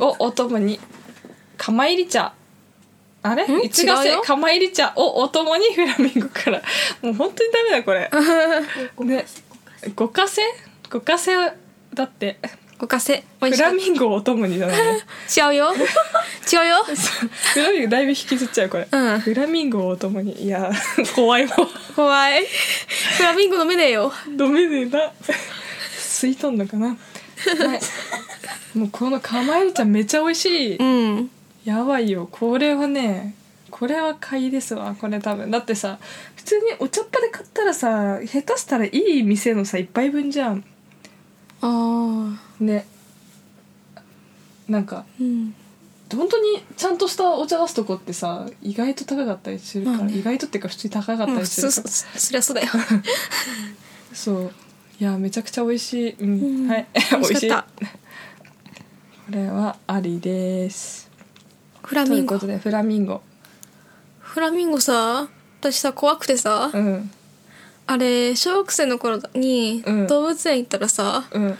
をお供に。釜入り茶。あれ？ん？いつがせ違うよ。釜入り茶。をお供にフラミンゴから。もう本当にダメだこれ。ね。五かせ？五かせだって。ごかせ。美フ味しかっラミンゴをお供にだね。た 違うよ。違うよ。フラミンゴだいぶ引きずっちゃうこれ、うん。フラミンゴをお供に。いや怖いわ。怖い。フラミンゴ飲めねえよ。ダメねえな。吸いとんのかな。はいもうこの釜入り茶めちゃ美味しい、うんやばいよ。これはねこれは買いですわ。これ多分。だってさ普通にお茶っ葉で買ったらさ下手したらいい店のさ一杯分じゃん。ああね。なんかうん。本当にちゃんとしたお茶出すとこってさ意外と高かったりするから、まあね。意外とっていうか普通に高かったまありするから、そりゃそうだよ。そういやめちゃくちゃ美味しい、うん。うん。はい。美味しかった。これはありです。というこフラミンゴ。とでフラミンゴ。フラミンゴさ私さ怖くてさうん。あれ小学生の頃にうん。動物園行ったらさうん。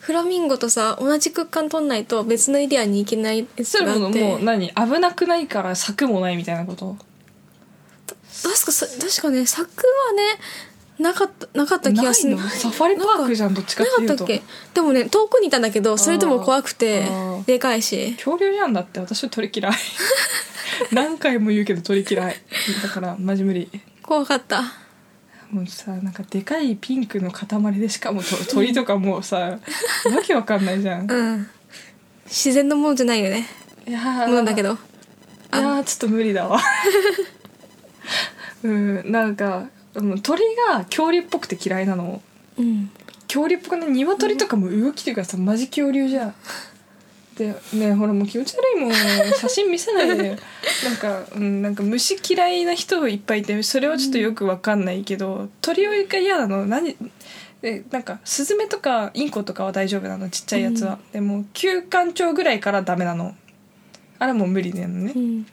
フラミンゴとさ同じ空間取んないと別のエリアに行けないそれももう何？危なくないから柵もないみたいなこと？確かさ確かね柵はねなかったなかった気がする。サファリパークじゃんどっちかっていうと。なかったっけ？でもね遠くにいたんだけどそれでも怖くてでかいし。恐竜じゃんだって私は鳥嫌い。何回も言うけど鳥嫌い。だからマジ無理。怖かった。もうさなんかでかいピンクの塊でしかもと鳥とかもうさ わけわかんないじゃん。うん。自然のものじゃないよね。いやー。ものだけど。いやーちょっと無理だわ。うんなんかうん鳥が恐竜っぽくて嫌いなの。うん。恐竜っぽくね鶏とかも動きというかさマジ恐竜じゃん。でねほらもう気持ち悪いもん。写真見せないで。なんか、うん、なんか虫嫌いな人いっぱいいてそれはちょっとよくわかんないけど、鳥が嫌なの。何でなんかスズメとかインコとかは大丈夫なのちっちゃいやつは、でも休館長ぐらいからダメなの。あれもう無理なのね、うん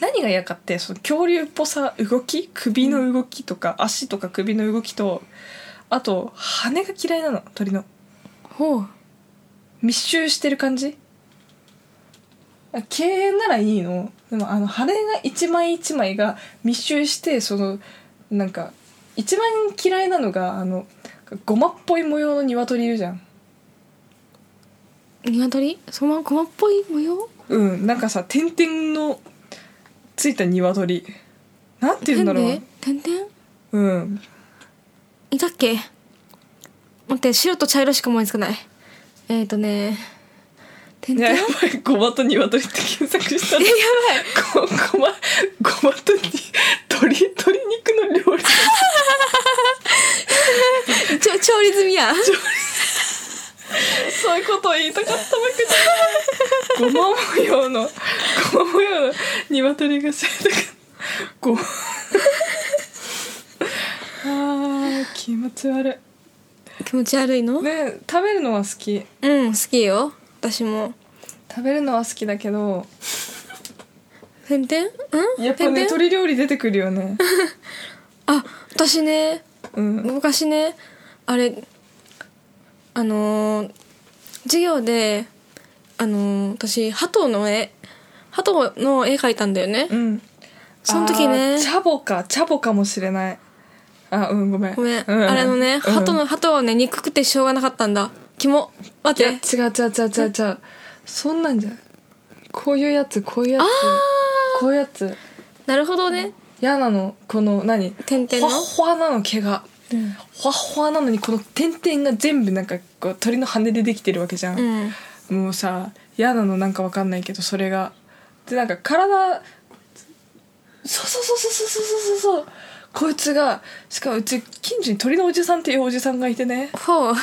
何が嫌かってその恐竜っぽさ動き首の動きとか、足とか首の動きとあと羽が嫌いなの鳥の。ほう。密集してる感じ。あ経営ならいいの。でもあの羽が一枚一枚が密集してそのなんか一番嫌いなのがあのゴマっぽい模様の鶏いるじゃん。鶏？そのまま駒っぽい模様？うんなんかさ点々のついた鶏。なんて言うんだろう。点々うん。いたっけ？待って白と茶色しか思いつかない。えっ、ー、とね点々いややばいごまと鶏って検索したらごごまごまとに鶏鶏肉の料理。ちょ調理済みや。そういうことを言いたかったわけじゃない。ごま模様の鶏が知りたかった。ごま。あー、気持ち悪気持ち悪いの？い。ね食べるのは好き。うん好きよ私も食べるのは好きだけど、点々うん？やっぱね、鶏料理出てくるよね。あ私ねうん。昔ねあれあのー授業であのー私鳩の絵鳩の絵描いたんだよね、うん。その時ね。チャボか、チャボかもしれない。あ、うん、ごめん。ごめん、うあれのね、うん。鳩の鳩はね憎くてしょうがなかったんだ。キモ待いや、って。違う違う違う違う違う。そんなんじゃん。こういうやつ、こういうやつ。こういうやつ。なるほどね。嫌なの。この何？ほわ点々の？ほわなの毛が、ほわほわなのにこの点々が全部なんかこう鳥の羽でできてるわけじゃん、うん。もうさ嫌なのなんかわかんないけどそれがでなんか体そうそうそうそうそうそうそうそう。こいつがしかもうち近所に鳥のおじさんっていうおじさんがいてね。ほう。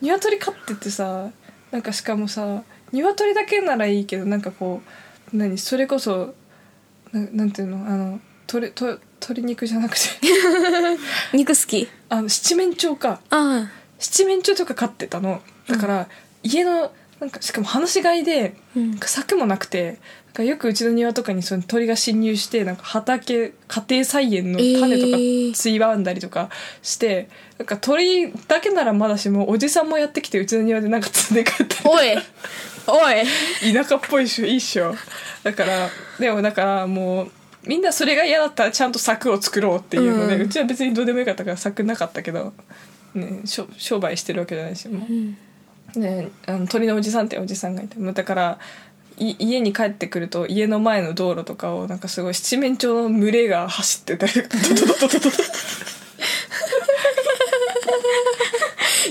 鶏飼っててさなんかしかもさ鶏だけならいいけどなんかこう何それこそななんていうのあの鶏と鶏肉じゃなくて。肉好き？あの七面鳥か。あ七面鳥とか飼ってたの。だから、家のなんかしかも放し飼いで柵もなくてなんかよくうちの庭とかにその鳥が侵入してなんか畑家庭菜園の種とかえーついばんだりとかして、なんか鳥だけならまだしもおじさんもやってきてうちの庭でなんか積んで帰っておい。おい。田舎っぽいっしょいいっしょ。だからでもだからもうみんなそれが嫌だったらちゃんと柵を作ろうっていうので、ううんちは別にどうでもよかったから柵なかったけど、ね、商商売してるわけじゃないしもう。うんね、あの鳥のおじさんっておじさんがいてだからい家に帰ってくると家の前の道路とかをなんかすごい七面鳥の群れが走ってたりとか。ドドドドドドドち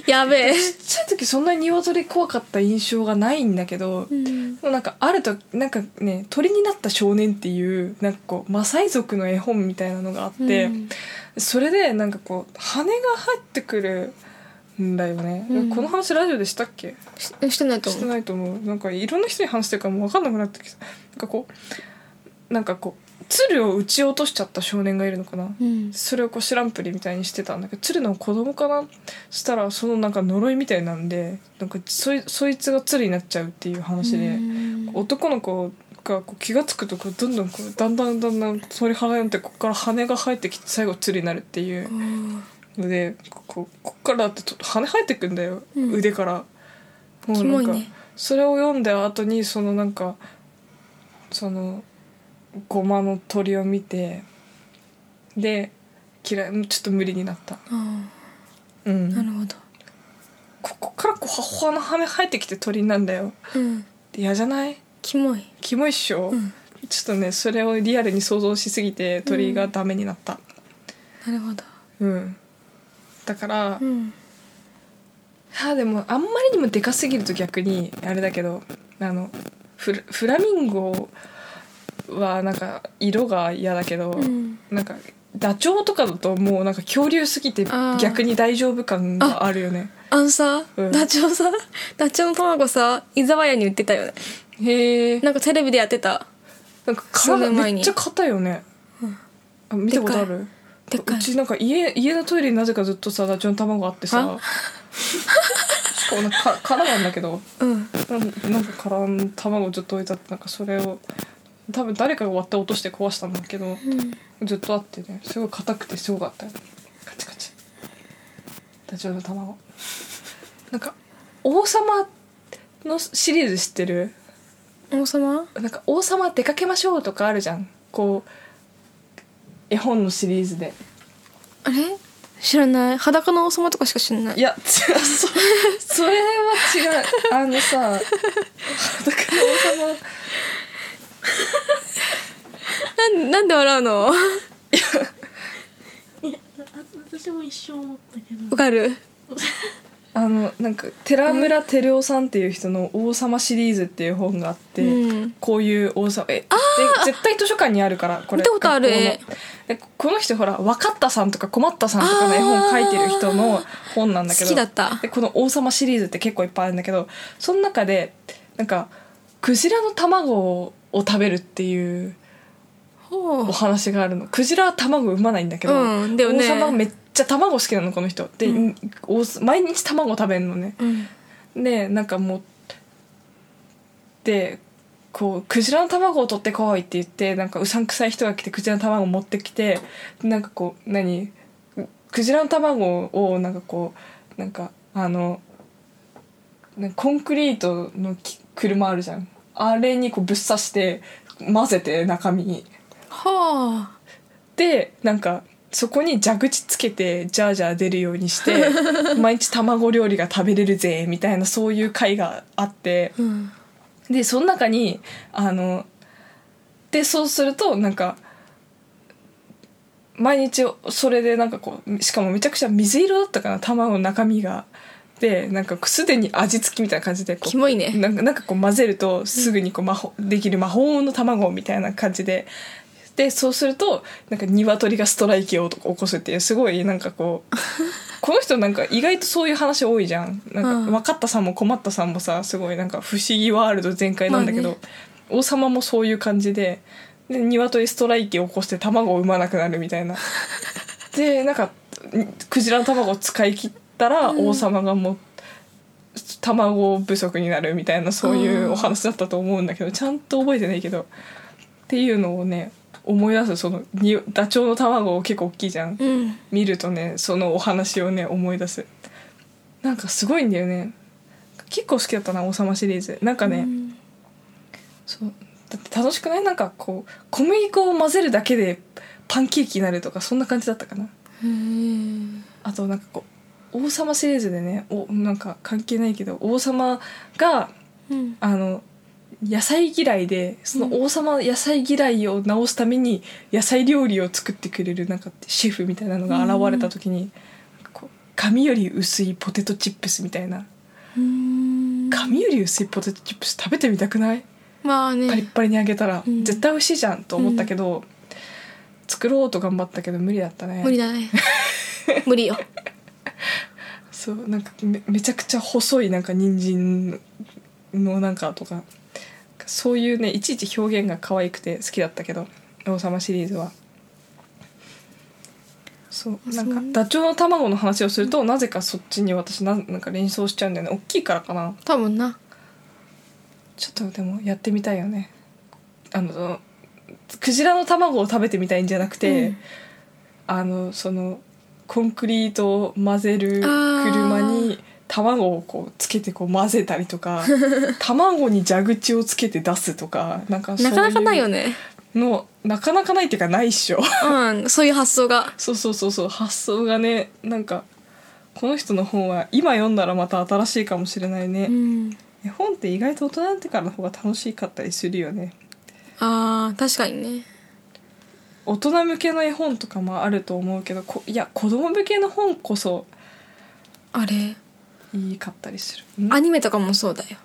っやべえちゃい時そんなに鶏怖かった印象がないんだけど、うん。でもなんかあるとなんかね鳥になった少年っていうなんかこうマサイ族の絵本みたいなのがあって、うん。それでなんかこう羽が入ってくるんだよね、うん。この話ラジオでしたっけ？ししてないと思う。してないと思う。なんかいろんな人に話してるからもう分かんなくなってきたなんかこうなんかこう鶴を撃ち落としちゃった少年がいるのかな、うん。それをこう知らんぷりみたいにしてた。んだけど鶴の子供かな？したらそのなんか呪いみたいなんでなんかそいそいつが鶴になっちゃうっていう話で、うん。男の子がこう気が付くとこうどんどんこうだんだんだんだん鳥肌になってここから羽が生えてきて最後鶴になるっていう。のでこここっからだってと羽生えてくんだよ、うん。腕から。もキうなんか、モいね。それを読んだ後にそのなんかそのごまの鳥を見てで嫌いちょっと無理になった。ああ。うん。なるほど。ここからこうはっはの羽生えてきて鳥なんだよ。うん。嫌じゃない？キモい。キモいっしょ、うん。ちょっとねそれをリアルに想像しすぎて鳥がダメになった。なるほど。うん、だから、うん。はあでもあんまりにもでかすぎると逆にあれだけどあのフラフラミンゴはなんか色が嫌だけど、うん。なんかダチョウとかだともうなんか恐竜すぎて逆に大丈夫感があるよね。あのさ、うん。ダチョウさダチョウの卵さ居酒屋に売ってたよね。へえなんかテレビでやってた。なんか数体めっちゃ硬いよね、あ見たことある？でっかいうちなんか家家のトイレになぜかずっとさダチョウの卵あってさ。あ？しかもなんかか殻なんだけど。うん。なんなんか殻の卵ずっと置いてあってなんかそれを多分誰かが割って落として壊したんだけどずっとあってね。すごい硬くてすごかったよ。カチカチ。ダチョウの卵。なんか王様のシリーズ知ってる？王様？なんか王様出かけましょうとかあるじゃん。こう絵本のシリーズで。あれ？知らない。裸の王様とかしか知らない。いや違う そそれは違う。あのさだから王様。なんなんで笑うの？私も一生思ったけど。わかる？あのなんか寺村照夫さんっていう人の「王様」シリーズっていう本があって、うん。こういう王様えで絶対図書館にあるからこれ見たことある。この人ほら分かったさんとか困ったさんとかの絵本書いてる人の本なんだけど好きだった。でこの「王様」シリーズって結構いっぱいあるんだけどその中でなんかクジラの卵を食べるっていうほお話があるの。クジラは卵産まないんだけど、うんだよね。王様めっちゃ卵好きなのこの人。で、うん。王毎日卵食べるのね。ううん。でなんかもうでこうクジラの卵を取ってこいって言ってなんかうさんくさい人が来てクジラの卵を持ってきてなんかこう何？クジラの卵をなんかこうなんかあのなんかコンクリートのき車あるじゃん。あれにこうぶっ刺して混ぜて中身にはあ。でなんかそこに蛇口つけてジャージャー出るようにして 毎日卵料理が食べれるぜみたいなそういう会があって。うん。でその中にあのでそうするとなんか毎日それでなんかこうしかもめちゃくちゃ水色だったかな卵の中身が。でなんかすでに味付きみたいな感じでこうキモいね。なんかなんかこう混ぜるとすぐにこう魔法できる魔法の卵みたいな感じででそうするとなんか鶏がストライキを起こすっていうすごいなんかこう この人なんか意外とそういう話多いじゃん。なんかうん。分かったさんも困ったさんもさすごいなんか不思議ワールド全開なんだけど、ま王様もそういう感じでで鶏ストライキを起こして卵を産まなくなるみたいな。でなんかクジラの卵を使い切ったら王様がもう卵不足になるみたいなそういうお話だったと思うんだけどちゃんと覚えてないけどっていうのをね思い出すそのにダチョウの卵結構大きいじゃん。うん。見るとねそのお話をね思い出す。なんかすごいんだよね。結構好きだったな王様シリーズ。なんかね、うん。そう。だって楽しくない？なんかこう小麦粉を混ぜるだけでパンケーキになるとかそんな感じだったかな。あとなんかこう王様シリーズでねおなんか関係ないけど王様がうん。あの野菜嫌いでその王様の野菜嫌いを直すために野菜料理を作ってくれるなんかシェフみたいなのが現れた時に、紙より薄いポテトチップスみたいな。うん。紙より薄いポテトチップス食べてみたくない？まあね。パリッパリに揚げたら、うん。絶対美味しいじゃんと思ったけど、作ろうと頑張ったけど無理だったね。無理だね。無理よ。そうなんかめめちゃくちゃ細いなんか人参のなんかとかそういうねいちいち表現が可愛くて好きだったけど王様シリーズは。そうなんかダチョウの卵の話をするとなぜかそっちに私ななんか連想しちゃうんだよね。大きいからかな。多分な。ちょっとでもやってみたいよね。あのクジラの卵を食べてみたいんじゃなくて、うん。あのそのコンクリートを混ぜる車に卵をこうつけてこう混ぜたりとか 卵に蛇口をつけて出すとかなんかそういうなかなかないよね。のなかなかないっていうかないっしょ。うんそういう発想が。そうそうそうそう発想がねなんかこの人の本は今読んだらまた新しいかもしれないね、うん。絵本って意外と大人になってからの方が楽しかったりするよね。あー確かにね。大人向けの絵本とかもあると思うけどこいや子供向けの本こそあれ？いいかったりする。ん？アニメとかもそうだよ。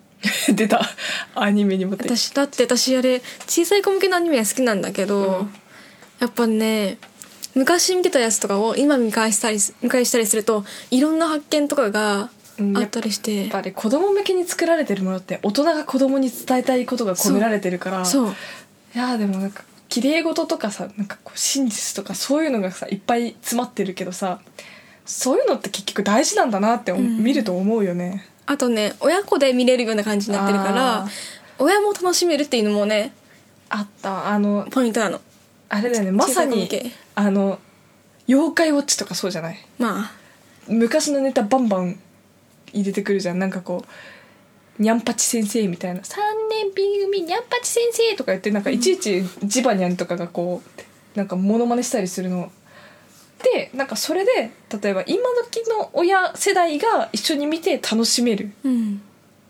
出た。アニメにも私だって私あれ小さい子向けのアニメが好きなんだけど、うん。やっぱね昔見てたやつとかを今見返したりす見返したりするといろんな発見とかがうんあったりして、やっぱり子供向けに作られてるものって大人が子供に伝えたいことが込められてるからそう。いやーでもなんか綺麗事とかさなんかこう真実とかそういうのがさいっぱい詰まってるけどさそういうのって結局大事なんだなって、ん。見ると思うよね。あとね親子で見れるような感じになってるから親も楽しめるっていうのもねあった。あのポイントなの。あれだよね。まさにあの妖怪ウォッチとかそうじゃない？まあ。昔のネタバンバン入れてくるじゃん。なんかこうにゃんぱち先生みたいな「3年 B 組にゃんぱち先生」とか言ってなんかいちいちジバニャンとかがこうなんかモノマネしたりするのでなんかそれで例えば今時の親世代が一緒に見て楽しめるうん。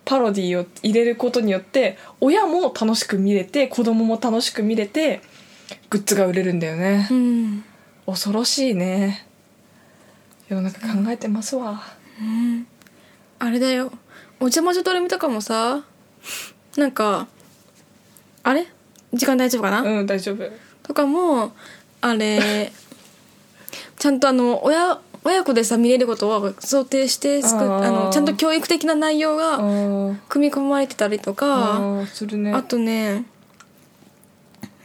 パロディを入れることによって親も楽しく見れて子供も楽しく見れてグッズが売れるんだよね。う、ん。恐ろしいね。世の中考えてますわ、うん。あれだよ。お邪魔女ドレミとかもさ。なんかあれ？時間大丈夫かな、うん大丈夫。とかもあれちゃんとあの親親子でさ見れることを想定してあのちゃんと教育的な内容あがー。組み込まれてたりとあかーするね。あとね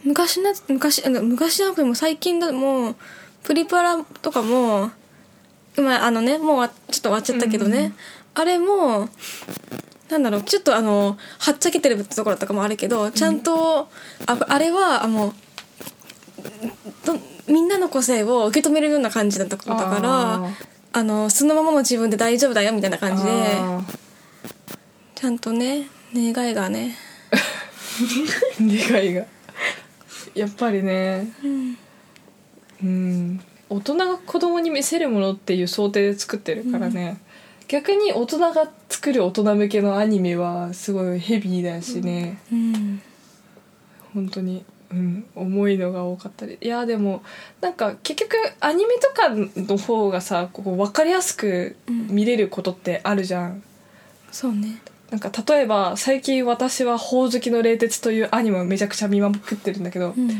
昔の昔あの昔じゃなくても最近だもうプリパラとかも今あのねもうわちょっと終わっちゃったけどね、あれもなんだろうちょっとあのはっちゃけてるところとかもあるけどちゃんと、ああれはあのどみんなの個性を受け止めるような感じだったことだからあのそのままの自分で大丈夫だよみたいな感じであちゃんとね願いがね。ー 願いが。やっぱりね。うん。うん大人が子供に見せるものっていう想定で作ってるからね、逆に大人が作る大人向けのアニメはすごいヘビーだしね、うん。本当にうん、重いのが多かったり。いやでもなんか結局アニメとかの方がさこう分かりやすく見れることってあるじゃん、そうね。なんか例えば最近私は「ほおずきの冷徹」というアニメをめちゃくちゃ見まくってるんだけど、うん。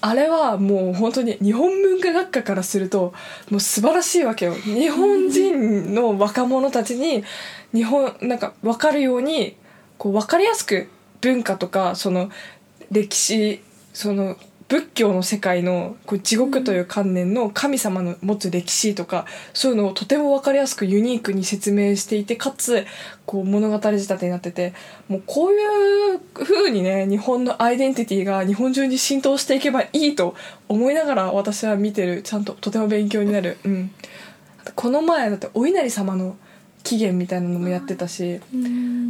あれはもう本当に日本文化学科からするともう素晴らしいわけよ。日本人の若者たちに日本なんか分かるようにこう分かりやすく文化とかその歴史その仏教の世界のこう地獄という観念の神様の持つ歴史とかそういうのをとても分かりやすくユニークに説明していてかつこう物語仕立てになっててもうこういう風にね日本のアイデンティティが日本中に浸透していけばいいと思いながら私は見てるちゃんととても勉強になる。うん、この前だってお稲荷様の起源みたいなのもやってたし、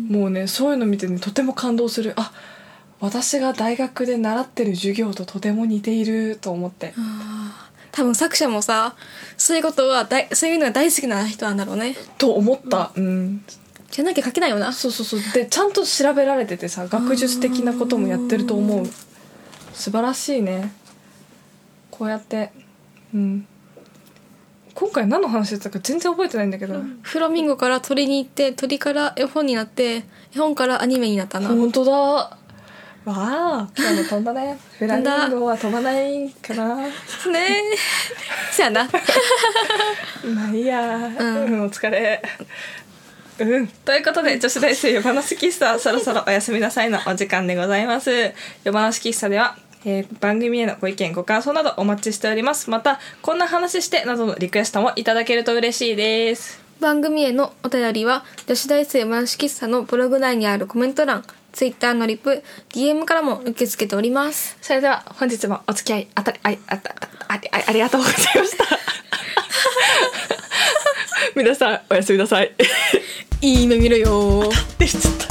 もうねそういうの見てねとても感動する。あ私が大学で習ってる授業ととても似ていると思って。多分作者もさそういうことはだいそういうのが大好きな人なんだろうね。と思った。うん。じゃなきゃ書けないよな。そうそうそう。でちゃんと調べられててさ学術的なこともやってると思う。素晴らしいね。こうやって。うん。今回何の話だったか全然覚えてないんだけど、フラミンゴから鳥に行って鳥から絵本になって絵本からアニメになったな。本当だわあ。今日も飛んだ。ねフラミンゴは飛ばないかな。ねえ。そやな。まあいいや、ん。うん、お疲れ。うん、ということで女子大生夜話喫茶そろそろおやすみなさいのお時間でございます。夜話喫茶では、えー番組へのご意見ご感想などお待ちしております。またこんな話してなどのリクエストもいただけると嬉しいです。番組へのお便りは女子大生マンシ喫茶のブログ内にあるコメント欄ツイッターのリプ DM からも受け付けております。それでは本日もお付き合いあたりあいあたあありがとうございました。皆さんおやすみなさい。いい夢見ろよ。でちょっと